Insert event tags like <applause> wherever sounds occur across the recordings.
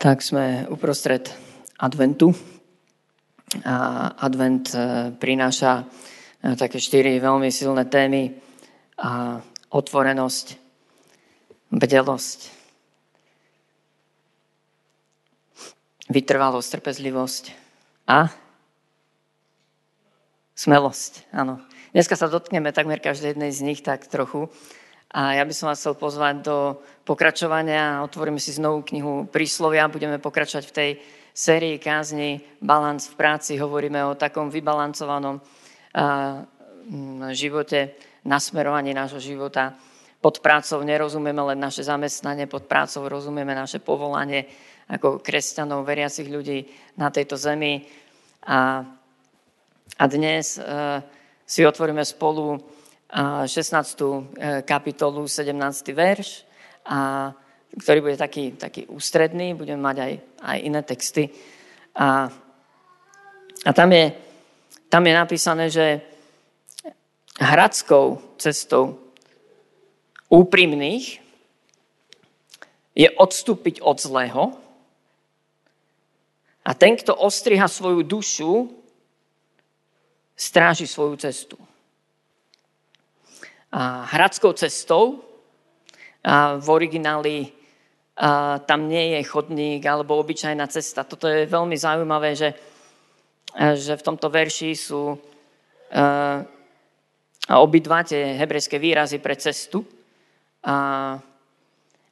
Tak sme uprostred adventu. A advent e, prináša e, také štyri veľmi silné témy. A otvorenosť, bdelosť, vytrvalosť, trpezlivosť a smelosť. Áno. Dneska sa dotkneme takmer každej jednej z nich tak trochu. A ja by som vás chcel pozvať do pokračovania. Otvoríme si znovu knihu Príslovia. Budeme pokračovať v tej sérii kázni Balans v práci. Hovoríme o takom vybalancovanom živote, nasmerovaní nášho života. Pod prácou nerozumieme len naše zamestnanie, pod prácou rozumieme naše povolanie ako kresťanov, veriacich ľudí na tejto zemi. A, a dnes uh, si otvoríme spolu 16. E, kapitolu, 17. verš, a, ktorý bude taký, taký ústredný, budeme mať aj, aj iné texty. A, a tam, je, tam je napísané, že hradskou cestou úprimných je odstúpiť od zlého a ten, kto ostriha svoju dušu, stráži svoju cestu hradskou cestou. A v origináli a tam nie je chodník alebo obyčajná cesta. Toto je veľmi zaujímavé, že, že v tomto verši sú uh, obidva tie hebrejské výrazy pre cestu. A,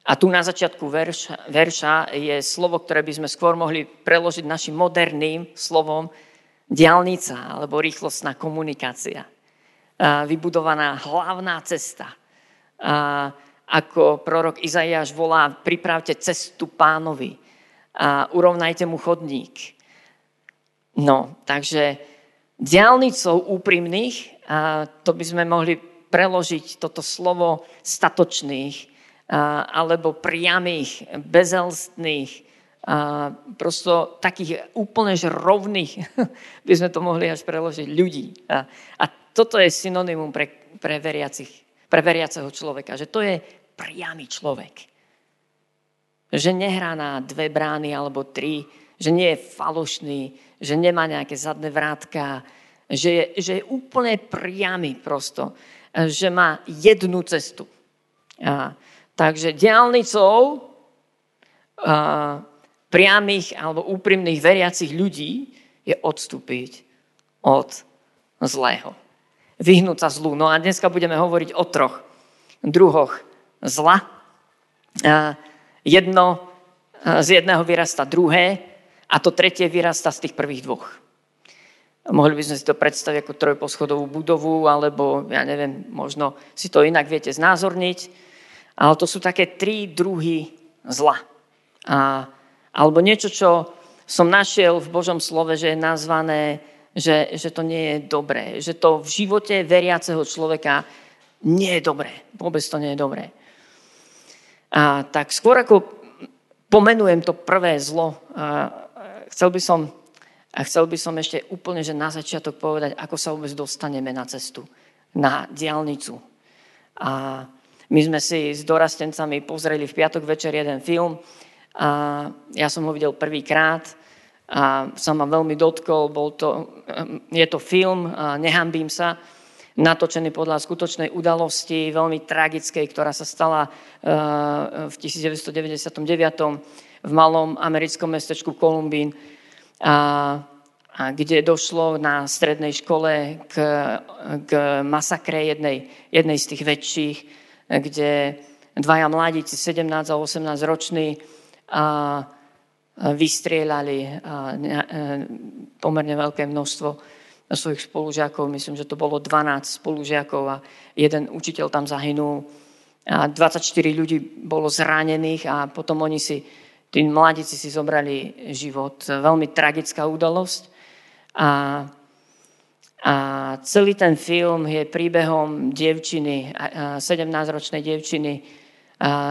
a tu na začiatku verša, verša je slovo, ktoré by sme skôr mohli preložiť našim moderným slovom diálnica alebo rýchlostná komunikácia vybudovaná hlavná cesta. Ako prorok Izaiáš volá, pripravte cestu pánovi a urovnajte mu chodník. No, takže diálnicou úprimných, a to by sme mohli preložiť toto slovo statočných, alebo priamých, bezelstných, a prosto takých úplne rovných, <laughs> by sme to mohli až preložiť, ľudí. A, a toto je synonymum pre, pre, veriacich, pre veriaceho človeka, že to je priamy človek. Že nehrá na dve brány alebo tri, že nie je falošný, že nemá nejaké zadné vrátka, že je, že je úplne priamy prosto, že má jednu cestu. A, takže diálnicou a, priamých alebo úprimných veriacich ľudí je odstúpiť od zlého vyhnúť sa zlu. No a dneska budeme hovoriť o troch druhoch zla. Jedno, z jedného vyrasta druhé a to tretie vyrasta z tých prvých dvoch. Mohli by sme si to predstaviť ako trojposchodovú budovu, alebo ja neviem, možno si to inak viete znázorniť, ale to sú také tri druhy zla. A, alebo niečo, čo som našiel v Božom slove, že je nazvané že, že to nie je dobré. Že to v živote veriaceho človeka nie je dobré. Vôbec to nie je dobré. A tak skôr ako pomenujem to prvé zlo, a chcel by som, a chcel by som ešte úplne, že na začiatok povedať, ako sa vôbec dostaneme na cestu, na diálnicu. A my sme si s dorastencami pozreli v piatok večer jeden film a ja som ho videl prvýkrát a sa ma veľmi dotkol. Bol to, je to film, Nehambím sa, natočený podľa skutočnej udalosti, veľmi tragickej, ktorá sa stala v 1999 v malom americkom mestečku Kolumbín, a, a kde došlo na strednej škole k, k masakre jednej, jednej z tých väčších, kde dvaja mladíci, 17 a 18 roční, a, vystrieľali pomerne veľké množstvo svojich spolužiakov. Myslím, že to bolo 12 spolužiakov a jeden učiteľ tam zahynul. A 24 ľudí bolo zranených a potom oni si, tí mladíci si zobrali život. Veľmi tragická udalosť. A, a celý ten film je príbehom dievčiny, 17-ročnej dievčiny,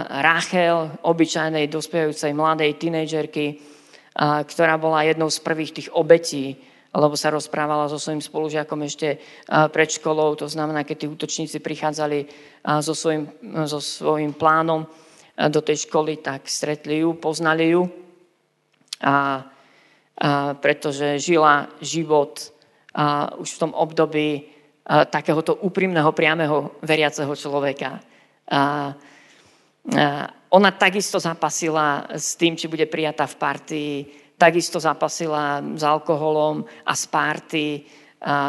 Rachel, obyčajnej dospievajúcej mladej tínejdžerky, ktorá bola jednou z prvých tých obetí, lebo sa rozprávala so svojím spolužiakom ešte pred školou, to znamená, keď tí útočníci prichádzali so svojím, so svojím plánom do tej školy, tak stretli ju, poznali ju a, a pretože žila život a už v tom období a, takéhoto úprimného, priamého veriaceho človeka. A, ona takisto zapasila s tým, či bude prijatá v partii, takisto zapasila s alkoholom a s party,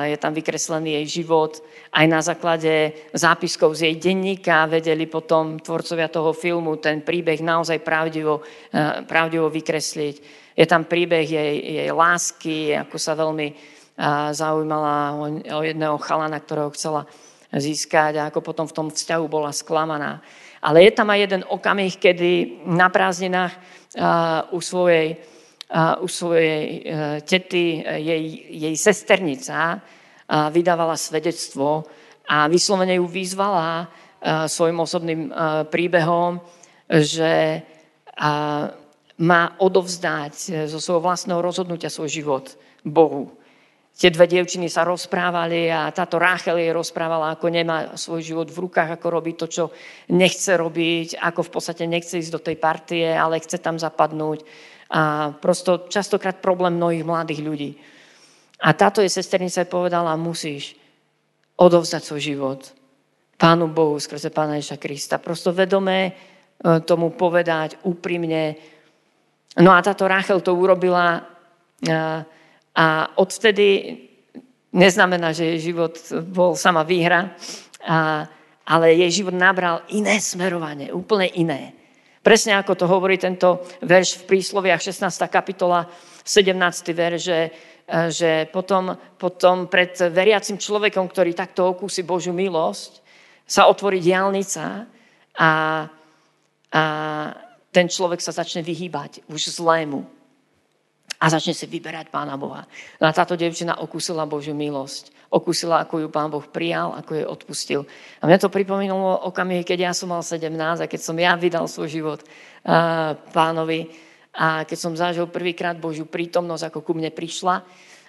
je tam vykreslený jej život. Aj na základe zápiskov z jej denníka vedeli potom tvorcovia toho filmu ten príbeh naozaj pravdivo, pravdivo vykresliť. Je tam príbeh jej, jej lásky, ako sa veľmi zaujímala o jedného chalana, ktorého chcela získať a ako potom v tom vzťahu bola sklamaná. Ale je tam aj jeden okamih, kedy na prázdninách u svojej u svojej e, tety, e, jej, jej sesternica vydávala svedectvo a vyslovene ju vyzvala e, svojim osobným príbehom, že má odovzdať zo svojho vlastného rozhodnutia svoj život Bohu. Tie dve dievčiny sa rozprávali a táto Ráchel jej rozprávala, ako nemá svoj život v rukách, ako robí to, čo nechce robiť, ako v podstate nechce ísť do tej partie, ale chce tam zapadnúť a prosto častokrát problém mnohých mladých ľudí. A táto je sesternica povedala, musíš odovzdať svoj život Pánu Bohu skrze Pána Ježa Krista. Prosto vedomé e, tomu povedať úprimne. No a táto Rachel to urobila a, e, odvtedy neznamená, že jej život bol sama výhra, a, ale jej život nabral iné smerovanie, úplne iné. Presne ako to hovorí tento verš v prísloviach 16. kapitola 17. verš, že, že potom, potom pred veriacim človekom, ktorý takto okúsi Božiu milosť, sa otvorí diálnica a, a ten človek sa začne vyhýbať už zlému a začne si vyberať Pána Boha. No a táto devčina okúsila Božiu milosť. Okúsila, ako ju Pán Boh prijal, ako jej odpustil. A mňa to pripomínalo okamihy, keď ja som mal 17 a keď som ja vydal svoj život uh, pánovi a keď som zažil prvýkrát Božiu prítomnosť, ako ku mne prišla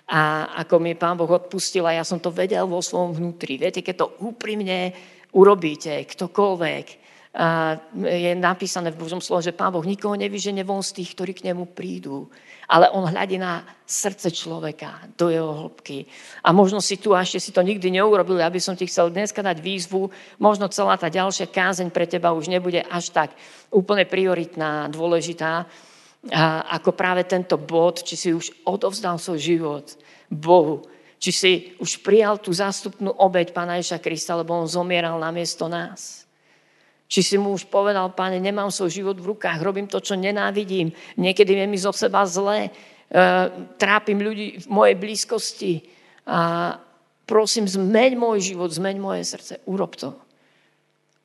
a ako mi Pán Boh odpustil a ja som to vedel vo svojom vnútri. Viete, keď to úprimne urobíte, ktokoľvek, je napísané v Božom slove, že Pán Boh nikoho nevyžene von z tých, ktorí k nemu prídu ale on hľadí na srdce človeka, do jeho hĺbky. A možno si tu, a ešte si to nikdy neurobil, aby som ti chcel dneska dať výzvu, možno celá tá ďalšia kázeň pre teba už nebude až tak úplne prioritná, dôležitá, ako práve tento bod, či si už odovzdal svoj život Bohu, či si už prijal tú zástupnú obeď Pána Ježa Krista, lebo on zomieral namiesto nás. Či si mu už povedal, páne, nemám svoj život v rukách, robím to, čo nenávidím. Niekedy je mi zo seba zle, e, trápim ľudí v mojej blízkosti. A prosím, zmeň môj život, zmeň moje srdce. Urob to.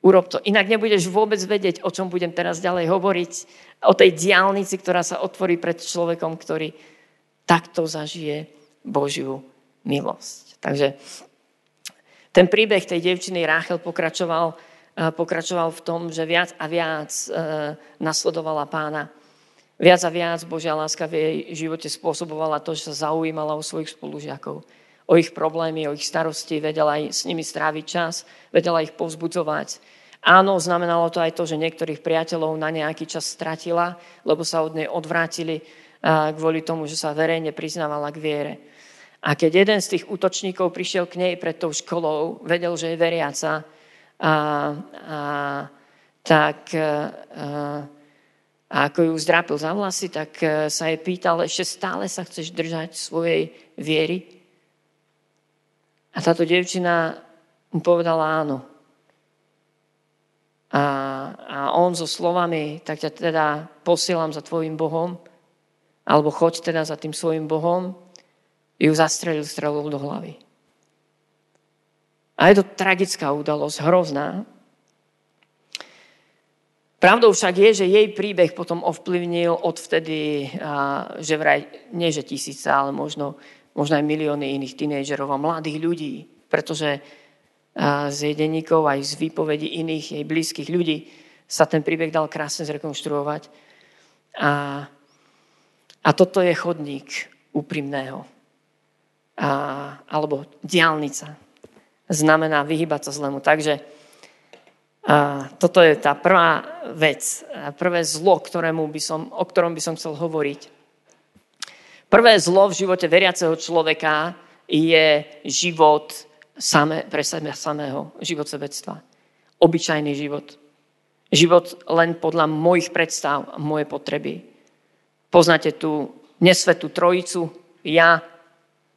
Urob to. Inak nebudeš vôbec vedieť, o čom budem teraz ďalej hovoriť. O tej diálnici, ktorá sa otvorí pred človekom, ktorý takto zažije Božiu milosť. Takže ten príbeh tej devčiny Ráchel pokračoval pokračoval v tom, že viac a viac e, nasledovala pána. Viac a viac Božia láska v jej živote spôsobovala to, že sa zaujímala o svojich spolužiakov, o ich problémy, o ich starosti, vedela aj s nimi stráviť čas, vedela ich povzbudzovať. Áno, znamenalo to aj to, že niektorých priateľov na nejaký čas stratila, lebo sa od nej odvrátili kvôli tomu, že sa verejne priznávala k viere. A keď jeden z tých útočníkov prišiel k nej pred tou školou, vedel, že je veriaca, a, a tak a, a ako ju zdrápil za vlasy, tak e, sa jej pýtal, ešte stále sa chceš držať svojej viery? A táto devčina mu povedala áno. A, a on so slovami, tak ťa teda posielam za tvojim Bohom, alebo choď teda za tým svojim Bohom, ju zastrelil strelou do hlavy. A je to tragická udalosť, hrozná. Pravdou však je, že jej príbeh potom ovplyvnil odvtedy, že vraj, nie že tisíce, ale možno, možno aj milióny iných tínejdžerov a mladých ľudí, pretože z jej denníkov aj z výpovedí iných jej blízkych ľudí sa ten príbeh dal krásne zrekonštruovať. A, a toto je chodník úprimného. A, alebo diálnica znamená vyhybať sa zlému. Takže a toto je tá prvá vec, prvé zlo, ktorému by som, o ktorom by som chcel hovoriť. Prvé zlo v živote veriaceho človeka je život same, pre sebe samého, život sebectva. Obyčajný život. Život len podľa mojich predstav a moje potreby. Poznáte tú nesvetú trojicu, ja,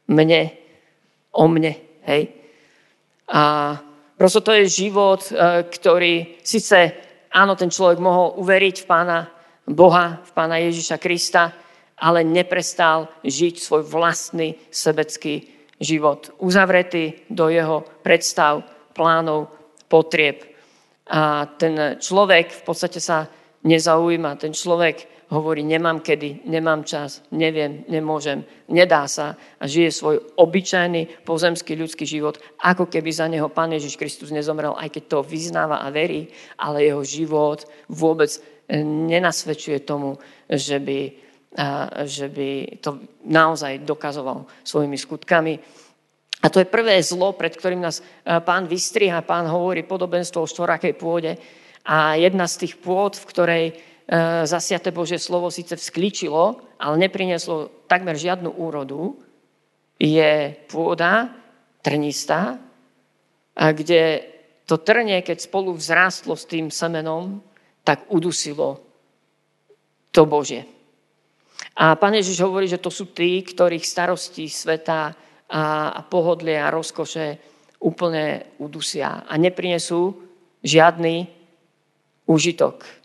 mne, o mne, hej. A prosto to je život, e, ktorý síce, áno, ten človek mohol uveriť v Pána Boha, v Pána Ježiša Krista, ale neprestal žiť svoj vlastný sebecký život. Uzavretý do jeho predstav, plánov, potrieb. A ten človek v podstate sa nezaujíma. Ten človek hovorí, nemám kedy, nemám čas, neviem, nemôžem, nedá sa a žije svoj obyčajný pozemský ľudský život, ako keby za neho Pán Ježiš Kristus nezomrel, aj keď to vyznáva a verí, ale jeho život vôbec nenasvedčuje tomu, že by že by to naozaj dokazoval svojimi skutkami. A to je prvé zlo, pred ktorým nás pán vystriha. Pán hovorí podobenstvo o štvorakej pôde. A jedna z tých pôd, v ktorej zasiate Božie slovo síce vzkličilo, ale neprinieslo takmer žiadnu úrodu, je pôda trnistá, kde to trnie, keď spolu vzrástlo s tým semenom, tak udusilo to Božie. A pán Ježiš hovorí, že to sú tí, ktorých starosti sveta a pohodlie a rozkoše úplne udusia a neprinesú žiadny užitok.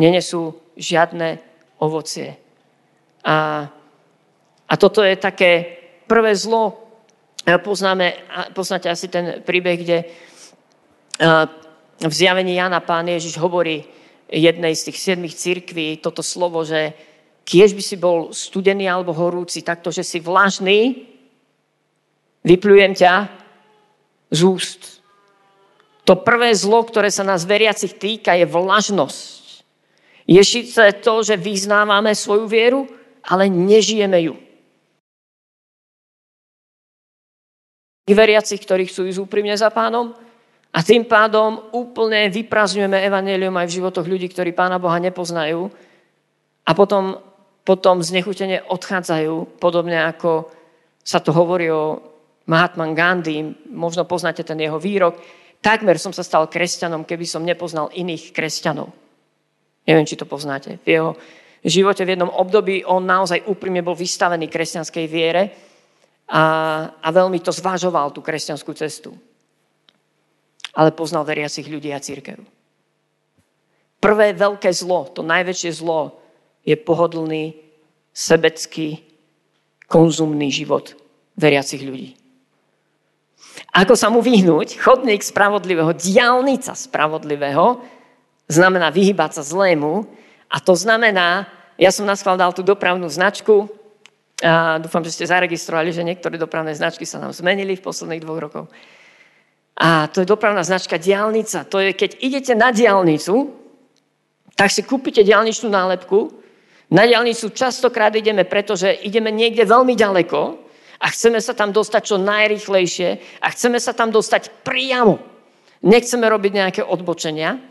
Nenesú žiadne ovocie. A, a toto je také prvé zlo. Poznáme, poznáte asi ten príbeh, kde v zjavení Jana pán Ježiš hovorí jednej z tých siedmých církví toto slovo, že Kiež by si bol studený alebo horúci, takto, že si vlažný, vyplujem ťa z úst. To prvé zlo, ktoré sa nás veriacich týka, je vlažnosť. Je síce to, že vyznávame svoju vieru, ale nežijeme ju. Veriacich, ktorí chcú ísť úprimne za pánom, a tým pádom úplne vyprazňujeme evanelium aj v životoch ľudí, ktorí Pána Boha nepoznajú. A potom potom znechutene odchádzajú, podobne ako sa to hovorí o Mahatma Gandhi, možno poznáte ten jeho výrok, takmer som sa stal kresťanom, keby som nepoznal iných kresťanov. Neviem, či to poznáte. V jeho živote v jednom období on naozaj úprimne bol vystavený kresťanskej viere a, a veľmi to zvažoval, tú kresťanskú cestu. Ale poznal veriacich ľudí a církev. Prvé veľké zlo, to najväčšie zlo, je pohodlný, sebecký, konzumný život veriacich ľudí. Ako sa mu vyhnúť? Chodník spravodlivého, diálnica spravodlivého, znamená vyhybať sa zlému a to znamená, ja som nás dal tú dopravnú značku a dúfam, že ste zaregistrovali, že niektoré dopravné značky sa nám zmenili v posledných dvoch rokoch. A to je dopravná značka diálnica. To je, keď idete na diálnicu, tak si kúpite diálničnú nálepku na diálnicu častokrát ideme, pretože ideme niekde veľmi ďaleko a chceme sa tam dostať čo najrychlejšie a chceme sa tam dostať priamo. Nechceme robiť nejaké odbočenia.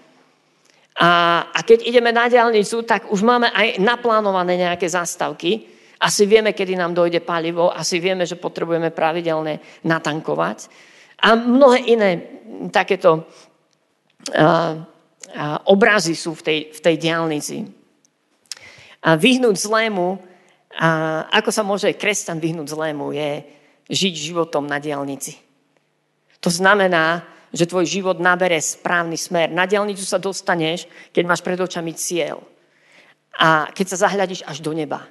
A, a keď ideme na diálnicu, tak už máme aj naplánované nejaké zastavky. Asi vieme, kedy nám dojde palivo, asi vieme, že potrebujeme pravidelne natankovať. A mnohé iné takéto a, a, obrazy sú v tej, v tej diálnici a vyhnúť zlému, a ako sa môže kresťan vyhnúť zlému, je žiť životom na diálnici. To znamená, že tvoj život nabere správny smer. Na diálnicu sa dostaneš, keď máš pred očami cieľ. A keď sa zahľadíš až do neba.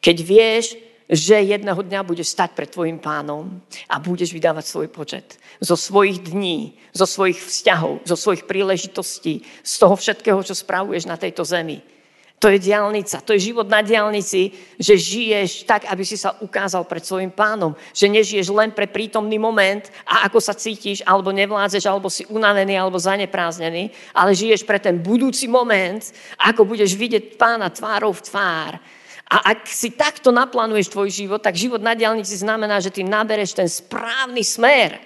Keď vieš, že jedného dňa budeš stať pred tvojim pánom a budeš vydávať svoj počet. Zo svojich dní, zo svojich vzťahov, zo svojich príležitostí, z toho všetkého, čo spravuješ na tejto zemi to je diálnica, to je život na diálnici, že žiješ tak, aby si sa ukázal pred svojim pánom. Že nežiješ len pre prítomný moment a ako sa cítiš, alebo nevládzeš, alebo si unavený, alebo zanepráznený, ale žiješ pre ten budúci moment, ako budeš vidieť pána tvárou v tvár. A ak si takto naplánuješ tvoj život, tak život na diálnici znamená, že ty nabereš ten správny smer.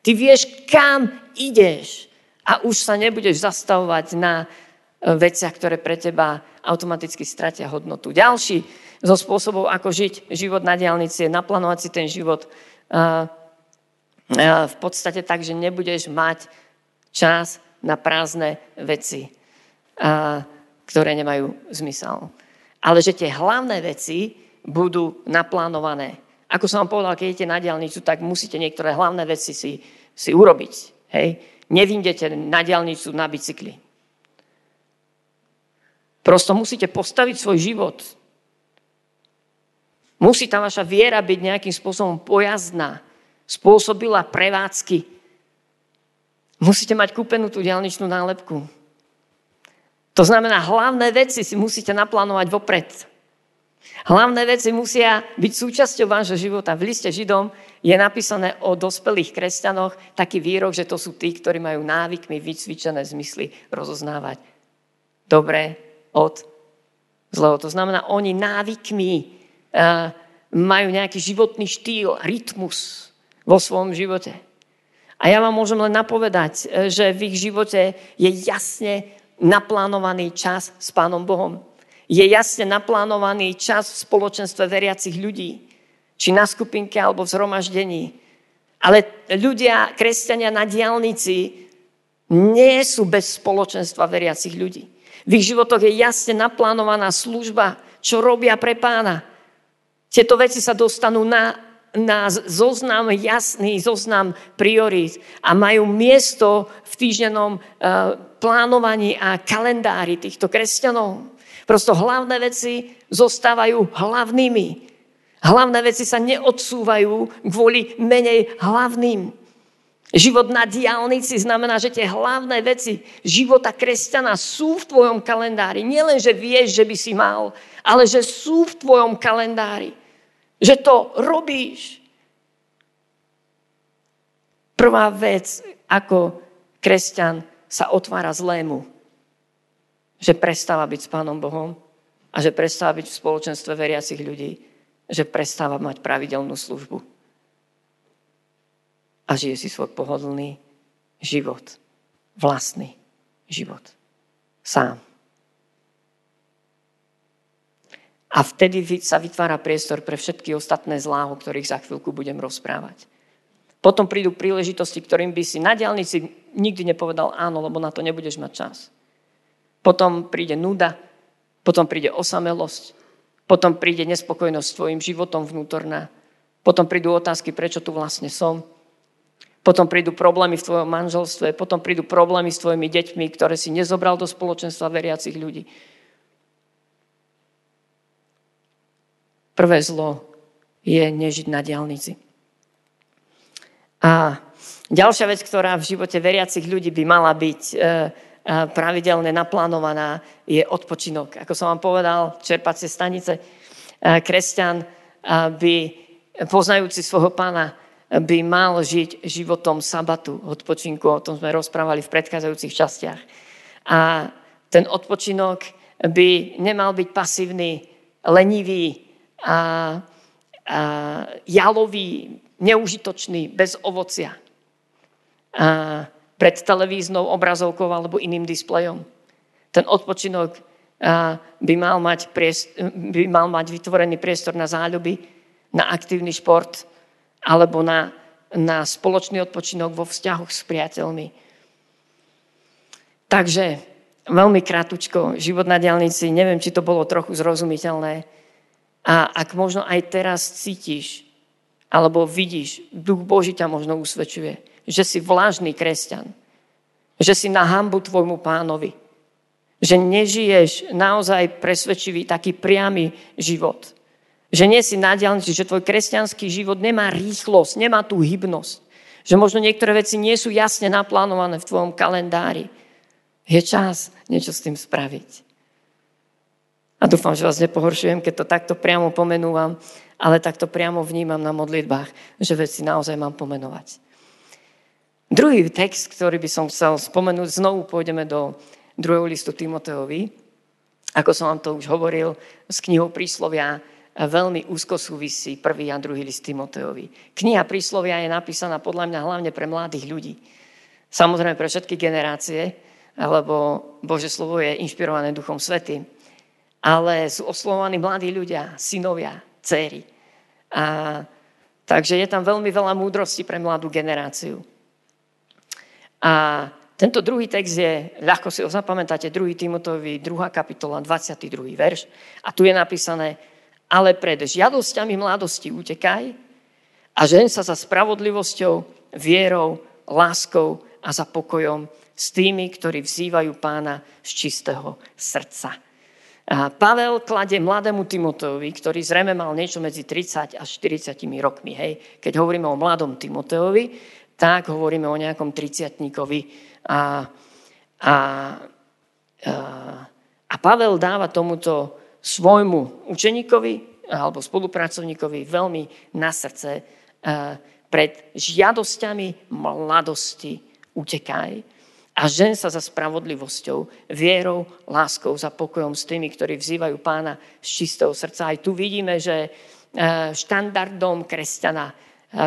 Ty vieš, kam ideš. A už sa nebudeš zastavovať na veciach, ktoré pre teba automaticky stratia hodnotu. Ďalší zo spôsobov, ako žiť život na diálnici, je naplánovať si ten život v podstate tak, že nebudeš mať čas na prázdne veci, ktoré nemajú zmysel. Ale že tie hlavné veci budú naplánované. Ako som vám povedal, keď idete na diálnicu, tak musíte niektoré hlavné veci si, si urobiť. Hej? Nevyjdete na diálnicu na bicykli. Prosto musíte postaviť svoj život. Musí tá vaša viera byť nejakým spôsobom pojazdná, spôsobila prevádzky. Musíte mať kúpenú tú diálničnú nálepku. To znamená, hlavné veci si musíte naplánovať vopred. Hlavné veci musia byť súčasťou vášho života. V liste Židom je napísané o dospelých kresťanoch taký výrok, že to sú tí, ktorí majú návykmi vycvičené zmysly rozoznávať dobré od zlého. To znamená, oni návykmi uh, majú nejaký životný štýl, rytmus vo svojom živote. A ja vám môžem len napovedať, e, že v ich živote je jasne naplánovaný čas s Pánom Bohom je jasne naplánovaný čas v spoločenstve veriacich ľudí, či na skupinke alebo v zhromaždení. Ale ľudia, kresťania na diálnici nie sú bez spoločenstva veriacich ľudí. V ich životoch je jasne naplánovaná služba, čo robia pre pána. Tieto veci sa dostanú na, na zoznam, jasný zoznam priorít a majú miesto v týždennom uh, plánovaní a kalendári týchto kresťanov. Prosto hlavné veci zostávajú hlavnými. Hlavné veci sa neodsúvajú kvôli menej hlavným. Život na diálnici znamená, že tie hlavné veci života kresťana sú v tvojom kalendári. Nielen, že vieš, že by si mal, ale že sú v tvojom kalendári. Že to robíš. Prvá vec, ako kresťan sa otvára zlému, že prestáva byť s Pánom Bohom a že prestáva byť v spoločenstve veriacich ľudí, že prestáva mať pravidelnú službu. A žije si svoj pohodlný život. Vlastný život. Sám. A vtedy sa vytvára priestor pre všetky ostatné zlá, o ktorých za chvíľku budem rozprávať. Potom prídu príležitosti, ktorým by si na diálnici nikdy nepovedal áno, lebo na to nebudeš mať čas. Potom príde nuda, potom príde osamelosť, potom príde nespokojnosť s tvojim životom vnútorná, potom prídu otázky, prečo tu vlastne som, potom prídu problémy v tvojom manželstve, potom prídu problémy s tvojimi deťmi, ktoré si nezobral do spoločenstva veriacich ľudí. Prvé zlo je nežiť na diálnici. A ďalšia vec, ktorá v živote veriacich ľudí by mala byť, e, pravidelne naplánovaná je odpočinok. Ako som vám povedal, čerpacie stanice, kresťan by, poznajúci svojho pána, by mal žiť životom sabatu, odpočinku. O tom sme rozprávali v predchádzajúcich častiach. A ten odpočinok by nemal byť pasívny, lenivý, a, a jalový, neužitočný, bez ovocia. A, pred televíznou obrazovkou alebo iným displejom. Ten odpočinok by mal mať, by mal mať vytvorený priestor na záľuby, na aktívny šport alebo na, na spoločný odpočinok vo vzťahoch s priateľmi. Takže veľmi krátučko, život na diálnici, neviem, či to bolo trochu zrozumiteľné. A ak možno aj teraz cítiš, alebo vidíš, duch Boží ťa možno usvedčuje, že si vlážny kresťan, že si na hambu tvojmu pánovi, že nežiješ naozaj presvedčivý taký priamy život. Že nie si na diálnici, že tvoj kresťanský život nemá rýchlosť, nemá tú hybnosť. Že možno niektoré veci nie sú jasne naplánované v tvojom kalendári. Je čas niečo s tým spraviť. A dúfam, že vás nepohoršujem, keď to takto priamo pomenúvam, ale takto priamo vnímam na modlitbách, že veci naozaj mám pomenovať. Druhý text, ktorý by som chcel spomenúť, znovu pôjdeme do druhého listu Timoteovi. Ako som vám to už hovoril, s knihou príslovia veľmi úzko súvisí prvý a druhý list Timoteovi. Kniha príslovia je napísaná podľa mňa hlavne pre mladých ľudí. Samozrejme pre všetky generácie, lebo Bože slovo je inšpirované Duchom Svetým. ale sú oslovovaní mladí ľudia, synovia, céry. A, takže je tam veľmi veľa múdrosti pre mladú generáciu. A tento druhý text je, ľahko si ho zapamätáte, 2. Timotovi, 2. kapitola, 22. verš. A tu je napísané, ale pred žiadosťami mladosti utekaj a žen sa za spravodlivosťou, vierou, láskou a za pokojom s tými, ktorí vzývajú pána z čistého srdca. A Pavel klade mladému Timoteovi, ktorý zrejme mal niečo medzi 30 až 40 rokmi. Hej. Keď hovoríme o mladom Timoteovi, tak hovoríme o nejakom triciatníkovi, a, a, a, a Pavel dáva tomuto svojmu učeníkovi alebo spolupracovníkovi veľmi na srdce pred žiadosťami mladosti utekaj a žen sa za spravodlivosťou, vierou, láskou, za pokojom s tými, ktorí vzývajú pána z čistého srdca. Aj tu vidíme, že štandardom kresťana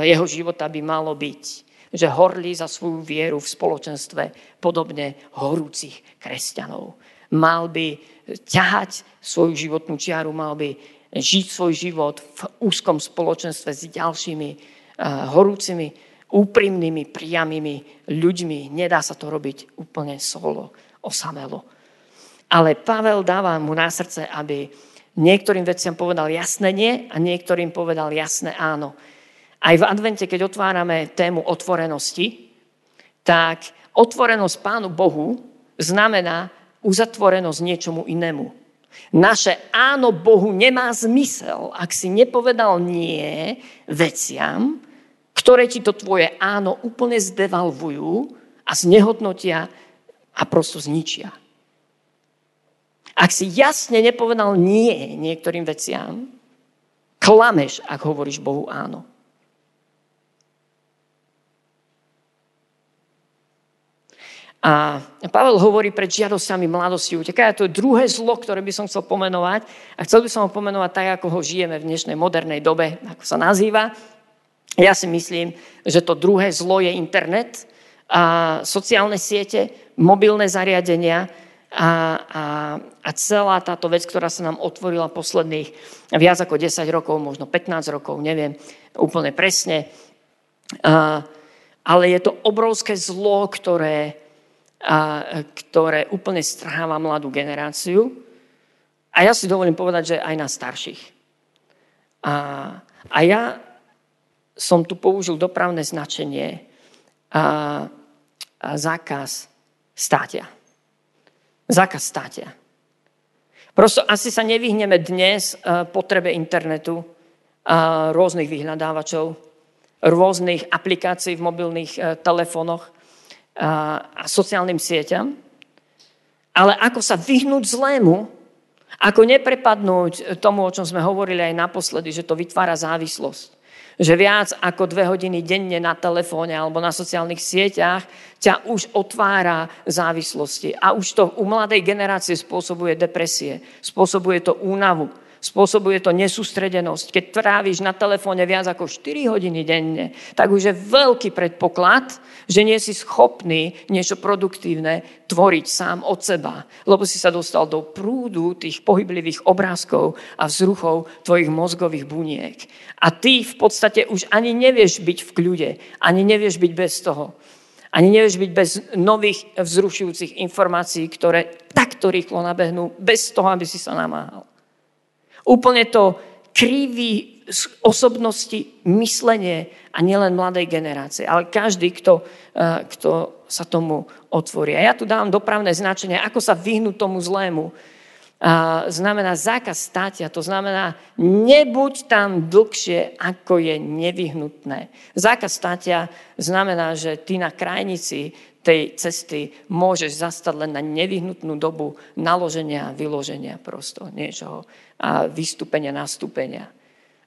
jeho života by malo byť že horlí za svoju vieru v spoločenstve podobne horúcich kresťanov. Mal by ťahať svoju životnú čiaru, mal by žiť svoj život v úzkom spoločenstve s ďalšími uh, horúcimi, úprimnými, priamými ľuďmi. Nedá sa to robiť úplne solo, osamelo. Ale Pavel dáva mu na srdce, aby niektorým veciam povedal jasné nie a niektorým povedal jasné áno. Aj v advente, keď otvárame tému otvorenosti, tak otvorenosť Pánu Bohu znamená uzatvorenosť niečomu inému. Naše áno Bohu nemá zmysel, ak si nepovedal nie veciam, ktoré ti to tvoje áno úplne zdevalvujú a znehodnotia a prosto zničia. Ak si jasne nepovedal nie niektorým veciam, klameš, ak hovoríš Bohu áno. A Pavel hovorí pred žiadosťami mladosti uteká. To je druhé zlo, ktoré by som chcel pomenovať. A chcel by som ho pomenovať tak, ako ho žijeme v dnešnej modernej dobe, ako sa nazýva. Ja si myslím, že to druhé zlo je internet, a sociálne siete, mobilné zariadenia a, a, a celá táto vec, ktorá sa nám otvorila posledných viac ako 10 rokov, možno 15 rokov, neviem úplne presne. A, ale je to obrovské zlo, ktoré a, ktoré úplne strháva mladú generáciu. A ja si dovolím povedať, že aj na starších. A, a ja som tu použil dopravné značenie a, a zákaz státia. Zákaz státia. Prosto asi sa nevyhneme dnes potrebe internetu, a rôznych vyhľadávačov, rôznych aplikácií v mobilných e, telefónoch, a sociálnym sieťam, ale ako sa vyhnúť zlému, ako neprepadnúť tomu, o čom sme hovorili aj naposledy, že to vytvára závislosť. Že viac ako dve hodiny denne na telefóne alebo na sociálnych sieťach ťa už otvára závislosti. A už to u mladej generácie spôsobuje depresie, spôsobuje to únavu, spôsobuje to nesústredenosť. Keď tráviš na telefóne viac ako 4 hodiny denne, tak už je veľký predpoklad, že nie si schopný niečo produktívne tvoriť sám od seba, lebo si sa dostal do prúdu tých pohyblivých obrázkov a vzruchov tvojich mozgových buniek. A ty v podstate už ani nevieš byť v kľude, ani nevieš byť bez toho. Ani nevieš byť bez nových vzrušujúcich informácií, ktoré takto rýchlo nabehnú, bez toho, aby si sa namáhal. Úplne to kriví osobnosti, myslenie a nielen mladej generácie, ale každý, kto, eh, kto sa tomu otvorí. A ja tu dávam dopravné značenie, ako sa vyhnúť tomu zlému. A znamená zákaz státia, to znamená nebuď tam dlhšie, ako je nevyhnutné. Zákaz státia znamená, že ty na krajnici tej cesty môžeš zastať len na nevyhnutnú dobu naloženia a vyloženia prosto niečoho a vystúpenia, nastúpenia.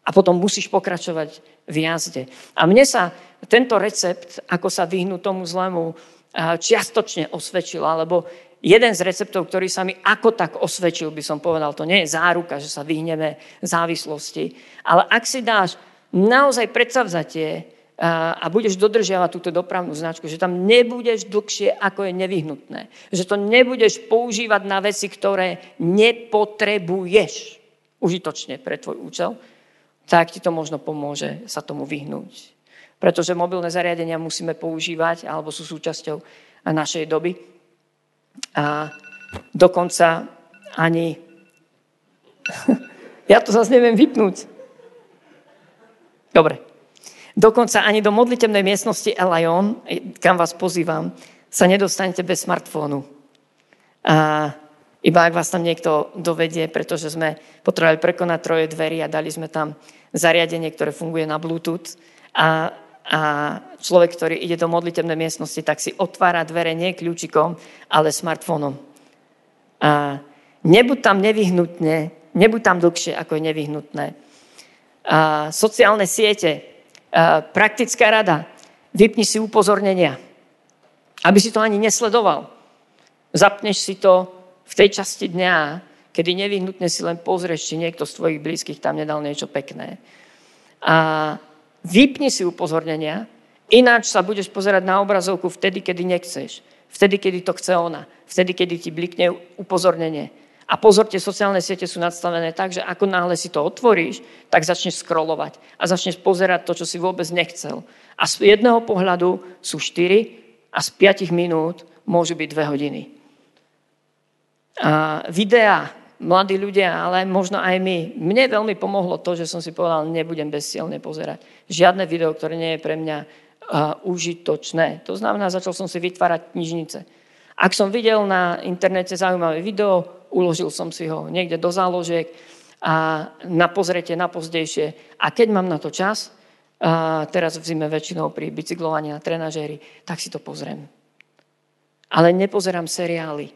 A potom musíš pokračovať v jazde. A mne sa tento recept, ako sa vyhnúť tomu zlému, čiastočne osvedčil, alebo jeden z receptov, ktorý sa mi ako tak osvedčil, by som povedal, to nie je záruka, že sa vyhneme závislosti, ale ak si dáš naozaj predsavzatie a, a budeš dodržiavať túto dopravnú značku, že tam nebudeš dlhšie, ako je nevyhnutné. Že to nebudeš používať na veci, ktoré nepotrebuješ užitočne pre tvoj účel, tak ti to možno pomôže sa tomu vyhnúť. Pretože mobilné zariadenia musíme používať, alebo sú súčasťou našej doby. A dokonca ani... <laughs> ja to zase neviem vypnúť. Dobre. Dokonca ani do modlitebnej miestnosti Elion, kam vás pozývam, sa nedostanete bez smartfónu. A iba ak vás tam niekto dovedie, pretože sme potrebovali prekonať troje dverí a dali sme tam zariadenie, ktoré funguje na Bluetooth. A, a človek, ktorý ide do modlitebnej miestnosti, tak si otvára dvere nie kľúčikom, ale smartfónom. A nebuď tam nevyhnutne, nebuď tam dlhšie, ako je nevyhnutné. A sociálne siete, praktická rada. Vypni si upozornenia, aby si to ani nesledoval. Zapneš si to v tej časti dňa, kedy nevyhnutne si len pozrieš, či niekto z tvojich blízkych tam nedal niečo pekné. A vypni si upozornenia, ináč sa budeš pozerať na obrazovku vtedy, kedy nechceš. Vtedy, kedy to chce ona. Vtedy, kedy ti blikne upozornenie. A pozorte, sociálne siete sú nadstavené tak, že ako náhle si to otvoríš, tak začneš scrollovať a začneš pozerať to, čo si vôbec nechcel. A z jedného pohľadu sú 4 a z 5 minút môžu byť 2 hodiny. Videá, mladí ľudia, ale možno aj my. Mne veľmi pomohlo to, že som si povedal, nebudem bezsielne pozerať. Žiadne video, ktoré nie je pre mňa užitočné. To znamená, začal som si vytvárať knižnice. Ak som videl na internete zaujímavé video, uložil som si ho niekde do záložiek a na pozretie, na pozdejšie. A keď mám na to čas, a teraz v zime väčšinou pri bicyklovaní na trenažéri, tak si to pozriem. Ale nepozerám seriály,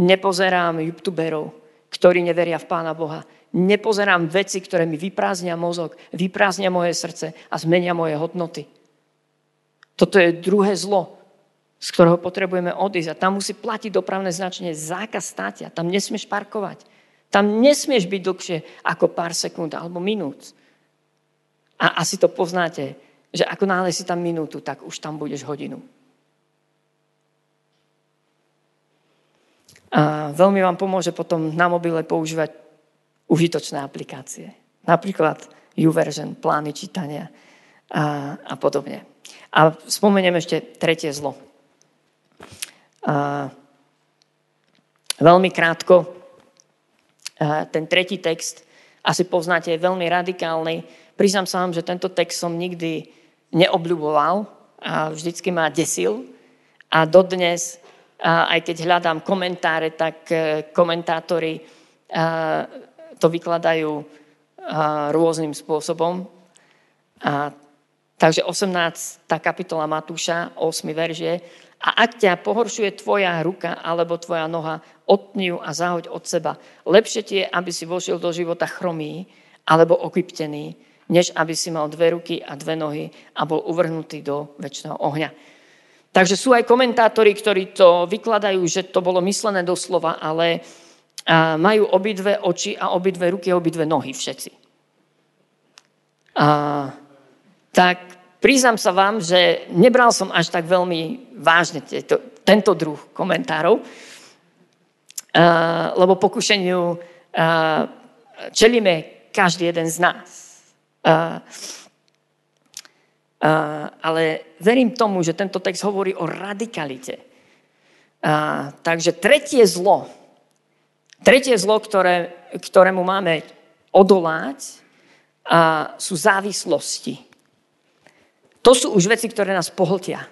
nepozerám youtuberov, ktorí neveria v Pána Boha. Nepozerám veci, ktoré mi vyprázdnia mozog, vyprázdnia moje srdce a zmenia moje hodnoty. Toto je druhé zlo, z ktorého potrebujeme odísť. A tam musí platiť dopravné značenie zákaz státia. Tam nesmieš parkovať. Tam nesmieš byť dlhšie ako pár sekúnd alebo minút. A asi to poznáte, že ako náhle si tam minútu, tak už tam budeš hodinu. A veľmi vám pomôže potom na mobile používať užitočné aplikácie. Napríklad YouVersion, plány čítania a, a podobne. A spomeniem ešte tretie zlo. A veľmi krátko, ten tretí text, asi poznáte, je veľmi radikálny. Priznám sa vám, že tento text som nikdy neobľuboval a vždycky ma desil. A dodnes, aj keď hľadám komentáre, tak e, komentátori to vykladajú rôznym spôsobom. A, takže 18. kapitola Matúša, 8. verže, a ak ťa pohoršuje tvoja ruka alebo tvoja noha, otni ju a zahoď od seba. Lepšie ti je, aby si vošiel do života chromý alebo okyptený, než aby si mal dve ruky a dve nohy a bol uvrhnutý do väčšného ohňa. Takže sú aj komentátori, ktorí to vykladajú, že to bolo myslené doslova, ale majú obidve oči a obidve ruky a obidve nohy všetci. A, tak Priznám sa vám, že nebral som až tak veľmi vážne tieto, tento druh komentárov, uh, lebo pokušeniu uh, čelíme každý jeden z nás. Uh, ale verím tomu, že tento text hovorí o radikalite. Uh, takže tretie zlo, tretie zlo, ktoré, ktorému máme odoláť, uh, sú závislosti. To sú už veci, ktoré nás pohltia.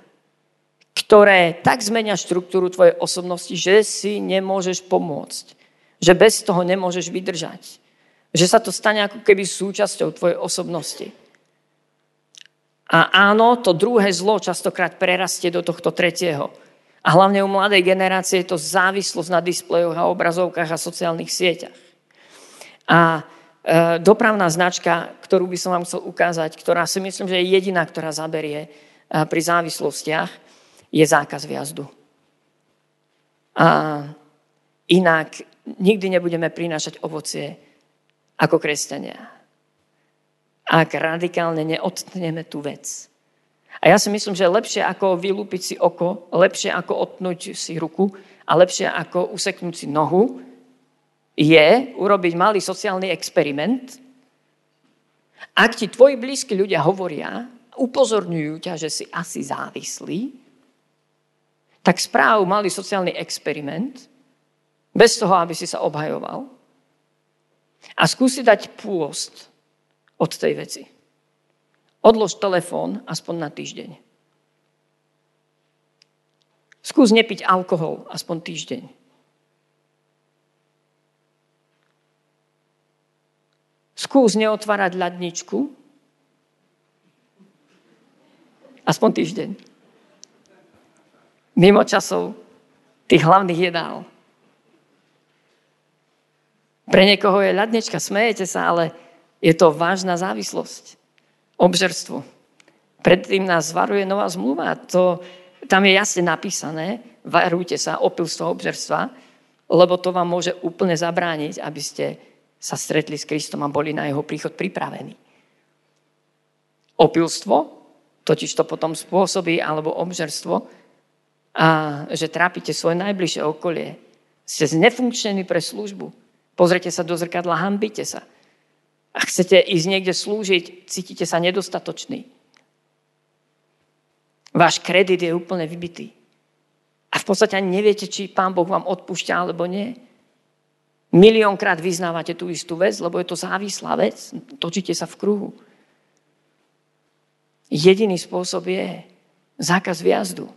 Ktoré tak zmenia štruktúru tvojej osobnosti, že si nemôžeš pomôcť. Že bez toho nemôžeš vydržať. Že sa to stane ako keby súčasťou tvojej osobnosti. A áno, to druhé zlo častokrát prerastie do tohto tretieho. A hlavne u mladej generácie je to závislosť na displejoch a obrazovkách a sociálnych sieťach. A E, dopravná značka, ktorú by som vám chcel ukázať, ktorá si myslím, že je jediná, ktorá zaberie e, pri závislostiach, je zákaz viazdu. A inak nikdy nebudeme prinášať ovocie ako kresťania. Ak radikálne neodtneme tú vec. A ja si myslím, že lepšie ako vylúpiť si oko, lepšie ako otnúť si ruku a lepšie ako useknúť si nohu, je urobiť malý sociálny experiment. Ak ti tvoji blízki ľudia hovoria, upozorňujú ťa, že si asi závislý, tak správ malý sociálny experiment, bez toho, aby si sa obhajoval, a skúsi dať pôst od tej veci. Odlož telefón aspoň na týždeň. Skús nepiť alkohol aspoň týždeň. Skús neotvárať ľadničku aspoň týždeň. Mimo časov tých hlavných jedál. Pre niekoho je ľadnička, smejete sa, ale je to vážna závislosť obžerstvo. Predtým nás varuje nová zmluva. To, tam je jasne napísané, varujte sa opilstvo obžerstva, lebo to vám môže úplne zabrániť, aby ste sa stretli s Kristom a boli na jeho príchod pripravení. Opilstvo totiž to potom spôsobí, alebo obžerstvo, a že trápite svoje najbližšie okolie. Ste znefunkčení pre službu. Pozrite sa do zrkadla, hambite sa. A chcete ísť niekde slúžiť, cítite sa nedostatočný. Váš kredit je úplne vybitý. A v podstate ani neviete, či Pán Boh vám odpúšťa alebo nie. Miliónkrát vyznávate tú istú vec, lebo je to závislá vec. Točíte sa v kruhu. Jediný spôsob je zákaz viazdu.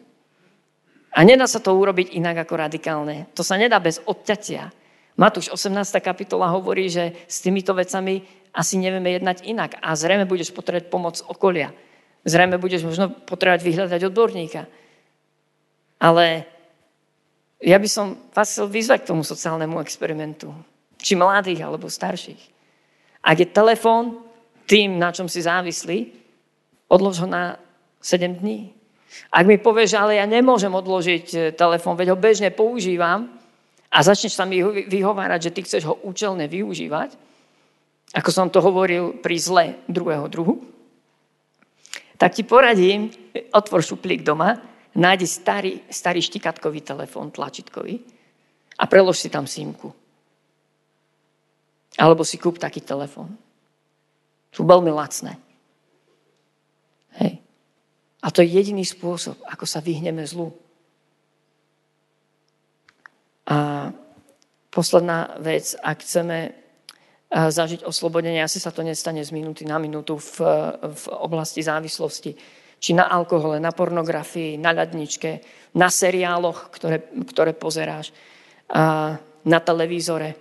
A nedá sa to urobiť inak ako radikálne. To sa nedá bez odťatia. Matúš 18. kapitola hovorí, že s týmito vecami asi nevieme jednať inak. A zrejme budeš potrebovať pomoc okolia. Zrejme budeš možno potrebovať vyhľadať odborníka. Ale ja by som vás chcel vyzvať k tomu sociálnemu experimentu. Či mladých, alebo starších. Ak je telefón tým, na čom si závislí, odlož ho na 7 dní. Ak mi povieš, ale ja nemôžem odložiť e, telefón, veď ho bežne používam a začneš sa mi vyhovárať, že ty chceš ho účelne využívať, ako som to hovoril pri zle druhého druhu, tak ti poradím, otvor šuplík doma, nájdi starý, starý štikatkový telefón, tlačitkový a prelož si tam símku. Alebo si kúp taký telefón. Sú veľmi lacné. Hej. A to je jediný spôsob, ako sa vyhneme zlu. A posledná vec, ak chceme zažiť oslobodenie. Asi sa to nestane z minúty na minútu v, v oblasti závislosti. Či na alkohole, na pornografii, na ľadničke, na seriáloch, ktoré, ktoré pozeráš, a na televízore.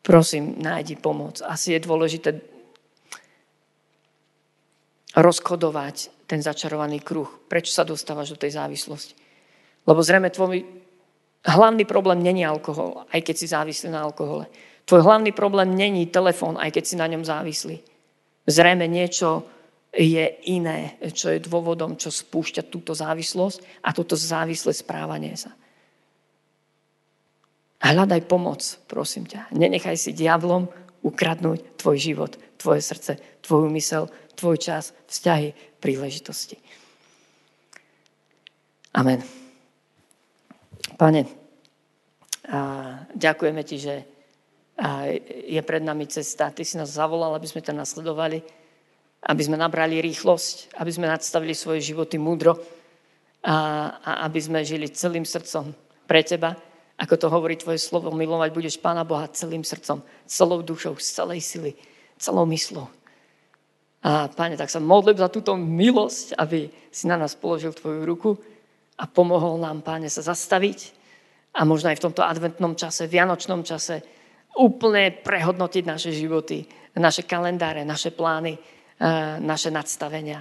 Prosím, nájdi pomoc. Asi je dôležité rozkodovať ten začarovaný kruh. Prečo sa dostávaš do tej závislosti? Lebo zrejme tvoj hlavný problém není alkohol, aj keď si závislý na alkohole. Tvoj hlavný problém není telefón, aj keď si na ňom závislý. Zrejme niečo je iné, čo je dôvodom, čo spúšťa túto závislosť a túto závislé správanie sa. Hľadaj pomoc, prosím ťa. Nenechaj si diablom ukradnúť tvoj život, tvoje srdce, tvoju mysel, tvoj čas, vzťahy, príležitosti. Amen. Pane, a ďakujeme ti, že a je pred nami cesta. Ty si nás zavolal, aby sme ťa nasledovali, aby sme nabrali rýchlosť, aby sme nadstavili svoje životy múdro a, a aby sme žili celým srdcom pre teba. Ako to hovorí tvoje slovo, milovať budeš Pána Boha celým srdcom, celou dušou, z celej sily, celou myslou. A Pane, tak sa modlím za túto milosť, aby si na nás položil tvoju ruku a pomohol nám, Páne, sa zastaviť a možno aj v tomto adventnom čase, vianočnom čase, úplne prehodnotiť naše životy, naše kalendáre, naše plány, eh, naše nadstavenia.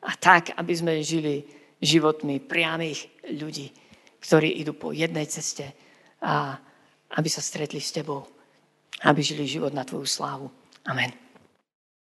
A tak, aby sme žili životmi priamých ľudí, ktorí idú po jednej ceste a aby sa stretli s tebou, aby žili život na tvoju slávu. Amen.